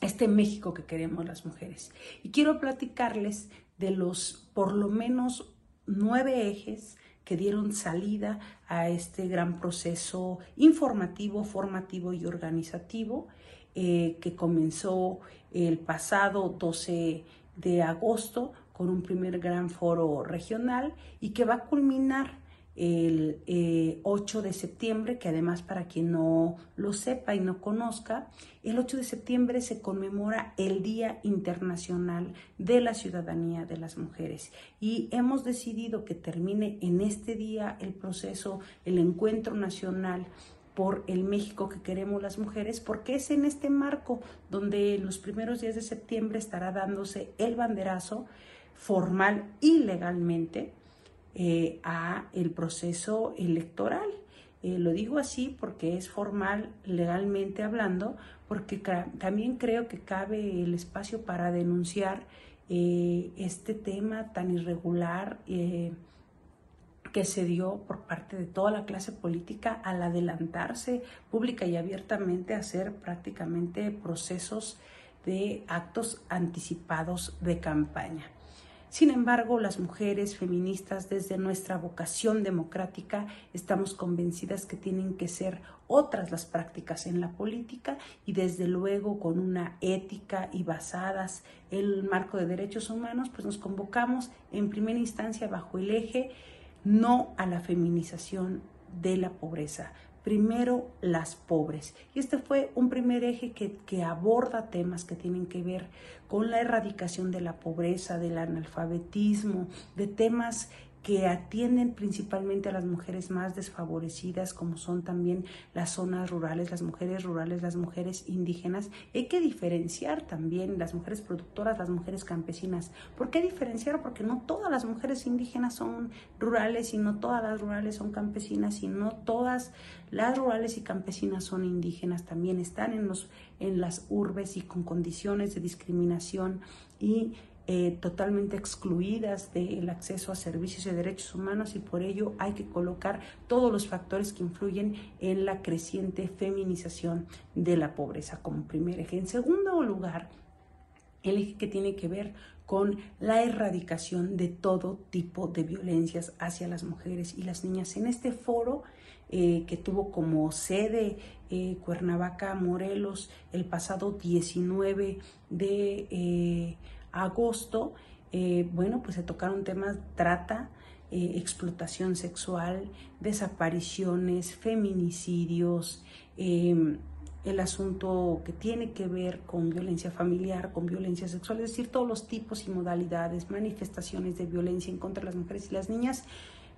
este México que queremos las mujeres. Y quiero platicarles de los por lo menos nueve ejes que dieron salida a este gran proceso informativo, formativo y organizativo eh, que comenzó el pasado 12 de agosto con un primer gran foro regional y que va a culminar el 8 eh, de septiembre, que además para quien no lo sepa y no conozca, el 8 de septiembre se conmemora el Día Internacional de la Ciudadanía de las Mujeres. Y hemos decidido que termine en este día el proceso, el encuentro nacional por el México que queremos las mujeres, porque es en este marco donde en los primeros días de septiembre estará dándose el banderazo formal y legalmente eh, a el proceso electoral. Eh, lo digo así porque es formal legalmente hablando, porque también creo que cabe el espacio para denunciar eh, este tema tan irregular que se dio por parte de toda la clase política al adelantarse pública y abiertamente a hacer prácticamente procesos de actos anticipados de campaña. Sin embargo, las mujeres feministas, desde nuestra vocación democrática, estamos convencidas que tienen que ser otras las prácticas en la política y desde luego con una ética y basadas en el marco de derechos humanos, pues nos convocamos en primera instancia bajo el eje no a la feminización de la pobreza, primero las pobres. Y este fue un primer eje que, que, aborda temas que tienen que ver con la erradicación de la pobreza, del analfabetismo, de temas que atienden principalmente a las mujeres más desfavorecidas, como son también las zonas rurales, las mujeres rurales, las mujeres indígenas. Hay que diferenciar también las mujeres productoras, las mujeres campesinas. ¿Por qué diferenciar? Porque no todas las mujeres indígenas son rurales y no todas las rurales son campesinas y no todas las rurales y campesinas son indígenas. También están en, los, en las urbes y con condiciones de discriminación y eh, totalmente excluidas del acceso a servicios y derechos humanos y por ello hay que colocar todos los factores que influyen en la creciente feminización de la pobreza como primer eje. En segundo lugar, el eje que tiene que ver con la erradicación de todo tipo de violencias hacia las mujeres y las niñas. En este foro eh, que tuvo como sede eh, Cuernavaca, Morelos, el pasado 19 de agosto, eh, bueno, pues se tocaron temas trata, eh, explotación sexual, desapariciones, feminicidios, em, el asunto que tiene que ver con violencia familiar, con violencia sexual, es decir, todos los tipos y modalidades, manifestaciones de violencia en contra de las mujeres y las niñas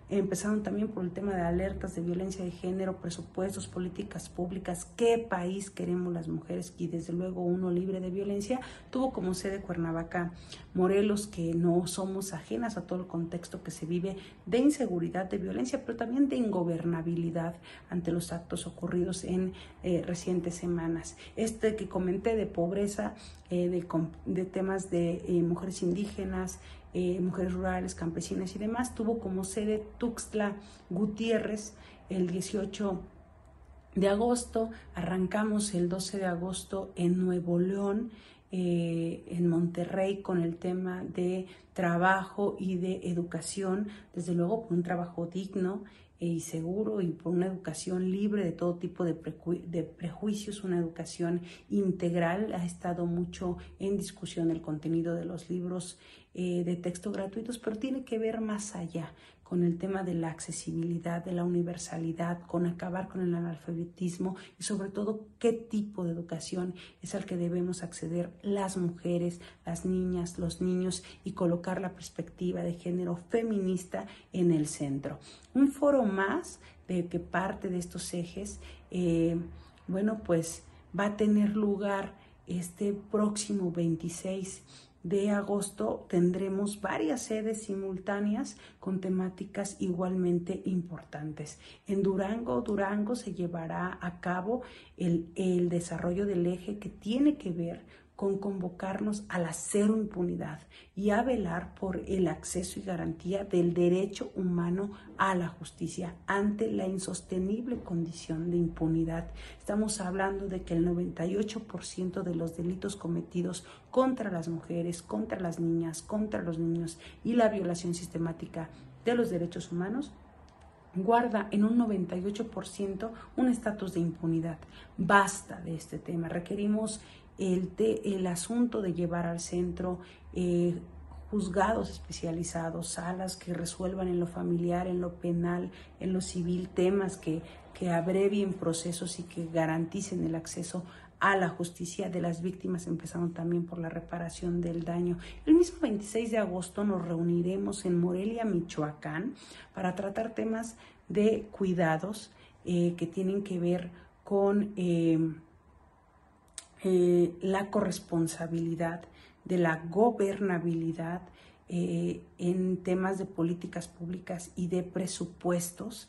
empezaron también por el tema de alertas de violencia de género, presupuestos, políticas públicas, qué país queremos las mujeres y desde luego uno libre de violencia, tuvo como sede Cuernavaca, Morelos, que no somos ajenas a todo el contexto que se vive de inseguridad, de violencia, pero también de ingobernabilidad ante los actos ocurridos en eh, recientes semanas. Este que comenté de pobreza, eh, de, de, temas de eh, mujeres indígenas, eh, mujeres rurales, campesinas y demás, tuvo como sede Tuxtla Gutiérrez el 18 de agosto, arrancamos el 12 de agosto en Nuevo León, eh, en Monterrey con el tema de trabajo y de educación, desde luego un trabajo digno y seguro y por una educación libre de todo tipo de, de, prejuicios, una educación integral. Ha estado mucho en discusión el contenido de los libros eh, de texto gratuitos, pero tiene que ver más allá con el tema de la accesibilidad, de la universalidad, con acabar con el analfabetismo y sobre todo qué tipo de educación es al que debemos acceder las mujeres, las niñas, los niños y colocar la perspectiva de género feminista en el centro. Un foro más de que parte de estos ejes, eh, bueno, pues va a tener lugar este próximo 26 de agosto tendremos varias sedes simultáneas con temáticas igualmente importantes. En Durango, Durango se llevará a cabo el, el desarrollo del eje que tiene que ver con convocarnos a la cero impunidad y a velar por el acceso y garantía del derecho humano a la justicia ante la insostenible condición de impunidad. Estamos hablando de que el 98% de los delitos cometidos contra las mujeres, contra las niñas, contra los niños y la violación sistemática de los derechos humanos guarda en un 98% un estatus de impunidad. Basta de este tema. Requerimos el, el asunto de llevar al centro eh, juzgados especializados, salas que resuelvan en lo familiar, en lo penal, en lo civil, temas que, que abrevien procesos y que garanticen el acceso a la justicia de las víctimas, empezando también por la reparación del daño. El mismo 26 de agosto nos reuniremos en Morelia, Michoacán, para tratar temas de cuidados eh, que tienen que ver con... Eh, eh, la corresponsabilidad, de la gobernabilidad eh, en temas de políticas públicas y de presupuestos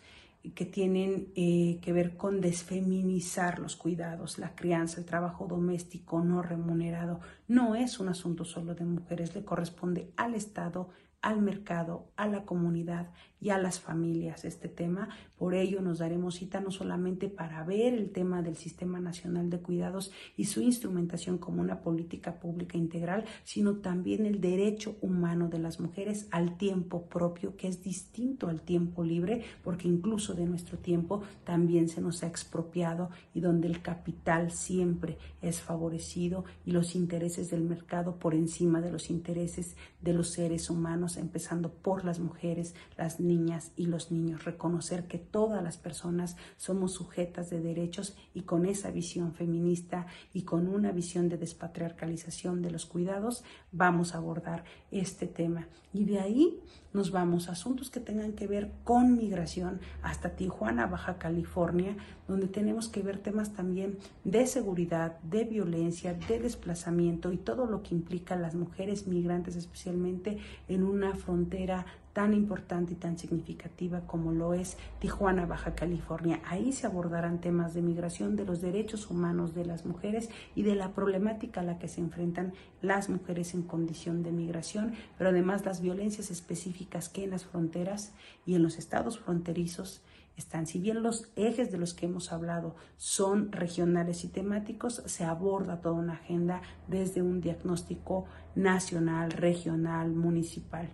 que tienen eh, que ver con desfeminizar los cuidados, la crianza, el trabajo doméstico no remunerado. No es un asunto solo de mujeres, le corresponde al Estado, al mercado, a la comunidad y a las familias este tema. Por ello nos daremos cita no solamente para ver el tema del Sistema Nacional de Cuidados y su instrumentación como una política pública integral, sino también el derecho humano de las mujeres al tiempo propio, que es distinto al tiempo libre, porque incluso de nuestro tiempo también se nos ha expropiado y donde el capital siempre es favorecido y los intereses del mercado por encima de los intereses de los seres humanos, empezando por las mujeres, las niñas y los niños, reconocer que todas las personas somos sujetas de derechos y con esa visión feminista y con una visión de despatriarcalización de los cuidados vamos a abordar este tema. Y de ahí nos vamos a asuntos que tengan que ver con migración hasta Tijuana, Baja California, donde tenemos que ver temas también de seguridad, de violencia, de desplazamiento y todo lo que implica las mujeres migrantes, especialmente en una frontera tan importante y tan significativa como lo es Tijuana, Baja California. Ahí se abordarán temas de migración, de los derechos humanos de las mujeres y de la problemática a la que se enfrentan las mujeres en condición de migración, pero además las violencias específicas que en las fronteras y en los estados fronterizos están. Si bien los ejes de los que hemos hablado son regionales y temáticos, se aborda toda una agenda desde un diagnóstico nacional, regional, municipal.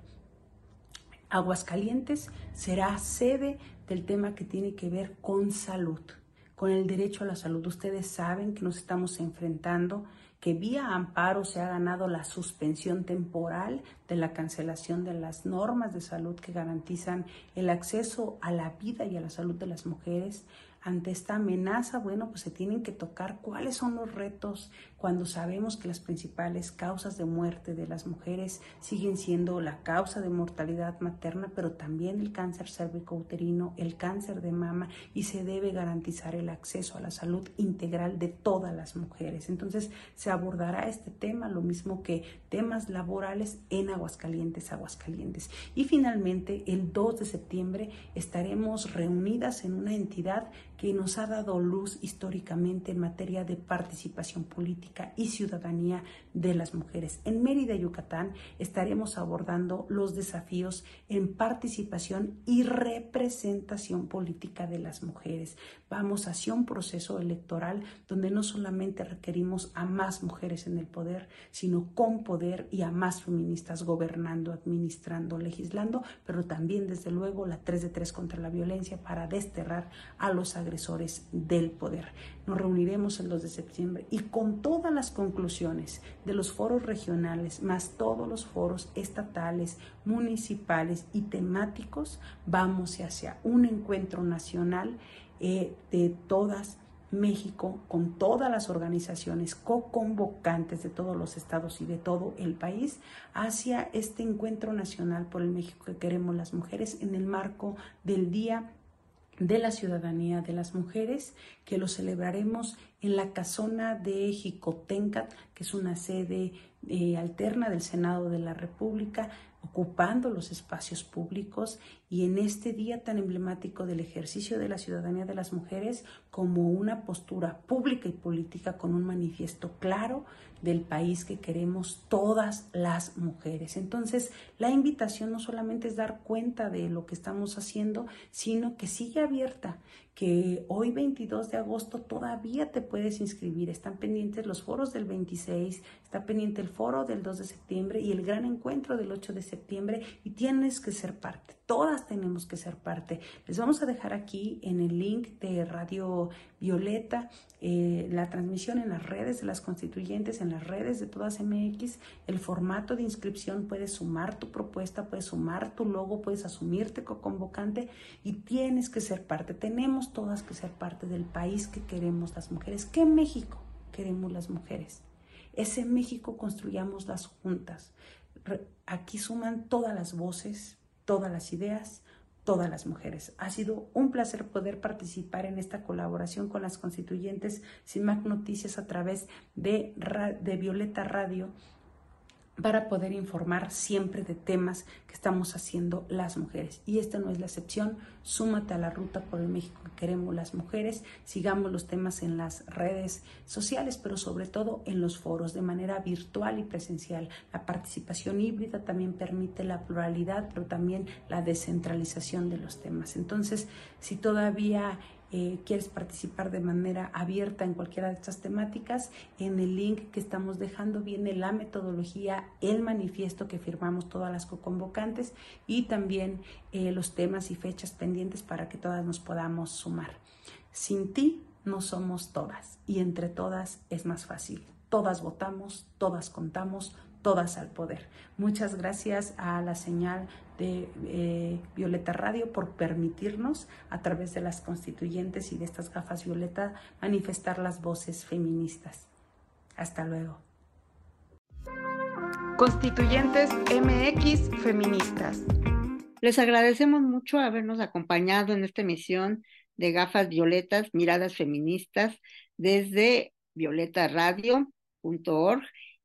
Aguascalientes será sede del tema que tiene que ver con salud, con el derecho a la salud. Ustedes saben que nos estamos enfrentando que vía amparo se ha ganado la suspensión temporal de la cancelación de las normas de salud que garantizan el acceso a la vida y a la salud de las mujeres. Ante esta amenaza, bueno, pues se tienen que tocar cuáles son los retos cuando sabemos que las principales causas de muerte de las mujeres siguen siendo la causa de mortalidad materna, pero también el cáncer cervicouterino, el cáncer de mama y se debe garantizar el acceso a la salud integral de todas las mujeres. Entonces se abordará este tema, lo mismo que temas laborales en Aguascalientes, Aguascalientes. Y finalmente, el 2 de septiembre estaremos reunidas en una entidad que nos ha dado luz históricamente en materia de participación política y ciudadanía de las mujeres. En Mérida, Yucatán, estaremos abordando los desafíos en participación y representación política de las mujeres. Vamos hacia un proceso electoral donde no solamente requerimos a más mujeres en el poder, sino con poder y a más feministas gobernando, administrando, legislando, pero también desde luego la 3 de 3 contra la violencia para desterrar a los agresores del poder. Nos reuniremos el 2 de septiembre y con todas las conclusiones de los foros regionales, más todos los foros estatales, municipales y temáticos, vamos hacia un encuentro nacional eh, de todas México, con todas las organizaciones co-convocantes de todos los estados y de todo el país, hacia este encuentro nacional por el México que queremos las mujeres en el marco del Día de la ciudadanía de las mujeres, que lo celebraremos en la casona de Jicotencat, que es una sede eh, alterna del Senado de la República, ocupando los espacios públicos y en este día tan emblemático del ejercicio de la ciudadanía de las mujeres como una postura pública y política con un manifiesto claro del país que queremos todas las mujeres. Entonces, la invitación no solamente es dar cuenta de lo que estamos haciendo, sino que sigue abierta, que hoy 22 de agosto todavía te puedes inscribir. Están pendientes los foros del 26, está pendiente el foro del 2 de septiembre y el gran encuentro del 8 de septiembre y tienes que ser parte. Todas tenemos que ser parte. Les vamos a dejar aquí en el link de Radio Violeta eh, la transmisión en las redes de las constituyentes, en las redes de todas MX, el formato de inscripción, puedes sumar tu propuesta, puedes sumar tu logo, puedes asumirte como convocante y tienes que ser parte. Tenemos todas que ser parte del país que queremos las mujeres. ¿Qué México queremos las mujeres? Ese México construyamos las juntas. Aquí suman todas las voces, todas las ideas, todas las mujeres. Ha sido un placer poder participar en esta colaboración con las constituyentes Sin Más Noticias a través de, de Violeta Radio para poder informar siempre de temas que estamos haciendo las mujeres. Y esta no es la excepción. Súmate a la ruta por el México que queremos las mujeres. Sigamos los temas en las redes sociales, pero sobre todo en los foros de manera virtual y presencial. La participación híbrida también permite la pluralidad, pero también la descentralización de los temas. Entonces, si todavía eh, quieres participar de manera abierta en cualquiera de estas temáticas, en el link que estamos dejando viene la metodología, el manifiesto que firmamos todas las co-convocantes y también eh, los temas y fechas pendientes para que todas nos podamos sumar. Sin ti no somos todas y entre todas es más fácil. Todas votamos, todas contamos, todas al poder. Muchas gracias a la señal de eh, Violeta Radio por permitirnos, a través de las constituyentes y de estas gafas violeta, manifestar las voces feministas. Hasta luego. Constituyentes MX Feministas. Les agradecemos mucho habernos acompañado en esta emisión de Gafas Violetas, Miradas Feministas, desde violetaradio.org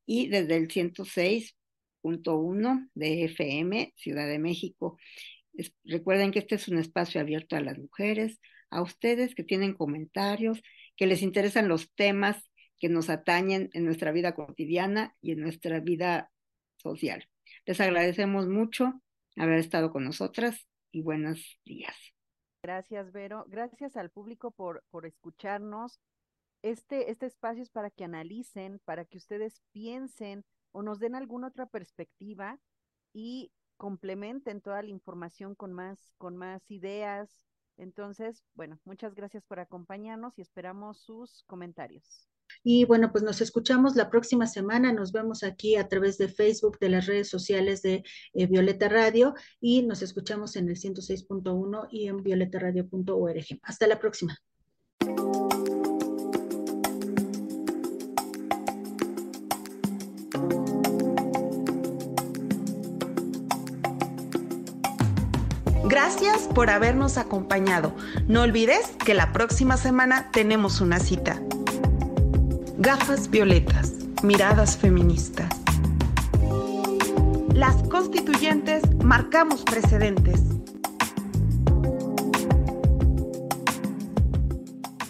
y desde el 106.1 de FM, Ciudad de México. recuerden que este es un espacio abierto a las mujeres, a ustedes que tienen comentarios, que les interesan los temas que nos atañen en nuestra vida cotidiana y en nuestra vida social. Les agradecemos mucho haber estado con nosotras y buenos días. Gracias, Vero. Gracias al público por, por escucharnos este, este espacio es para que analicen, para que ustedes piensen o nos den alguna otra perspectiva y complementen toda la información con más, con más ideas. Entonces, bueno, muchas gracias por acompañarnos y esperamos sus comentarios. Y bueno, pues nos escuchamos la próxima semana. Nos vemos aquí a través de Facebook, de las redes sociales de eh, Violeta Radio y nos escuchamos en el 106.1 y en violetaradio.org. Hasta la próxima. Gracias por habernos acompañado. No olvides que la próxima semana tenemos una cita. Gafas violetas, miradas feministas. Las constituyentes marcamos precedentes.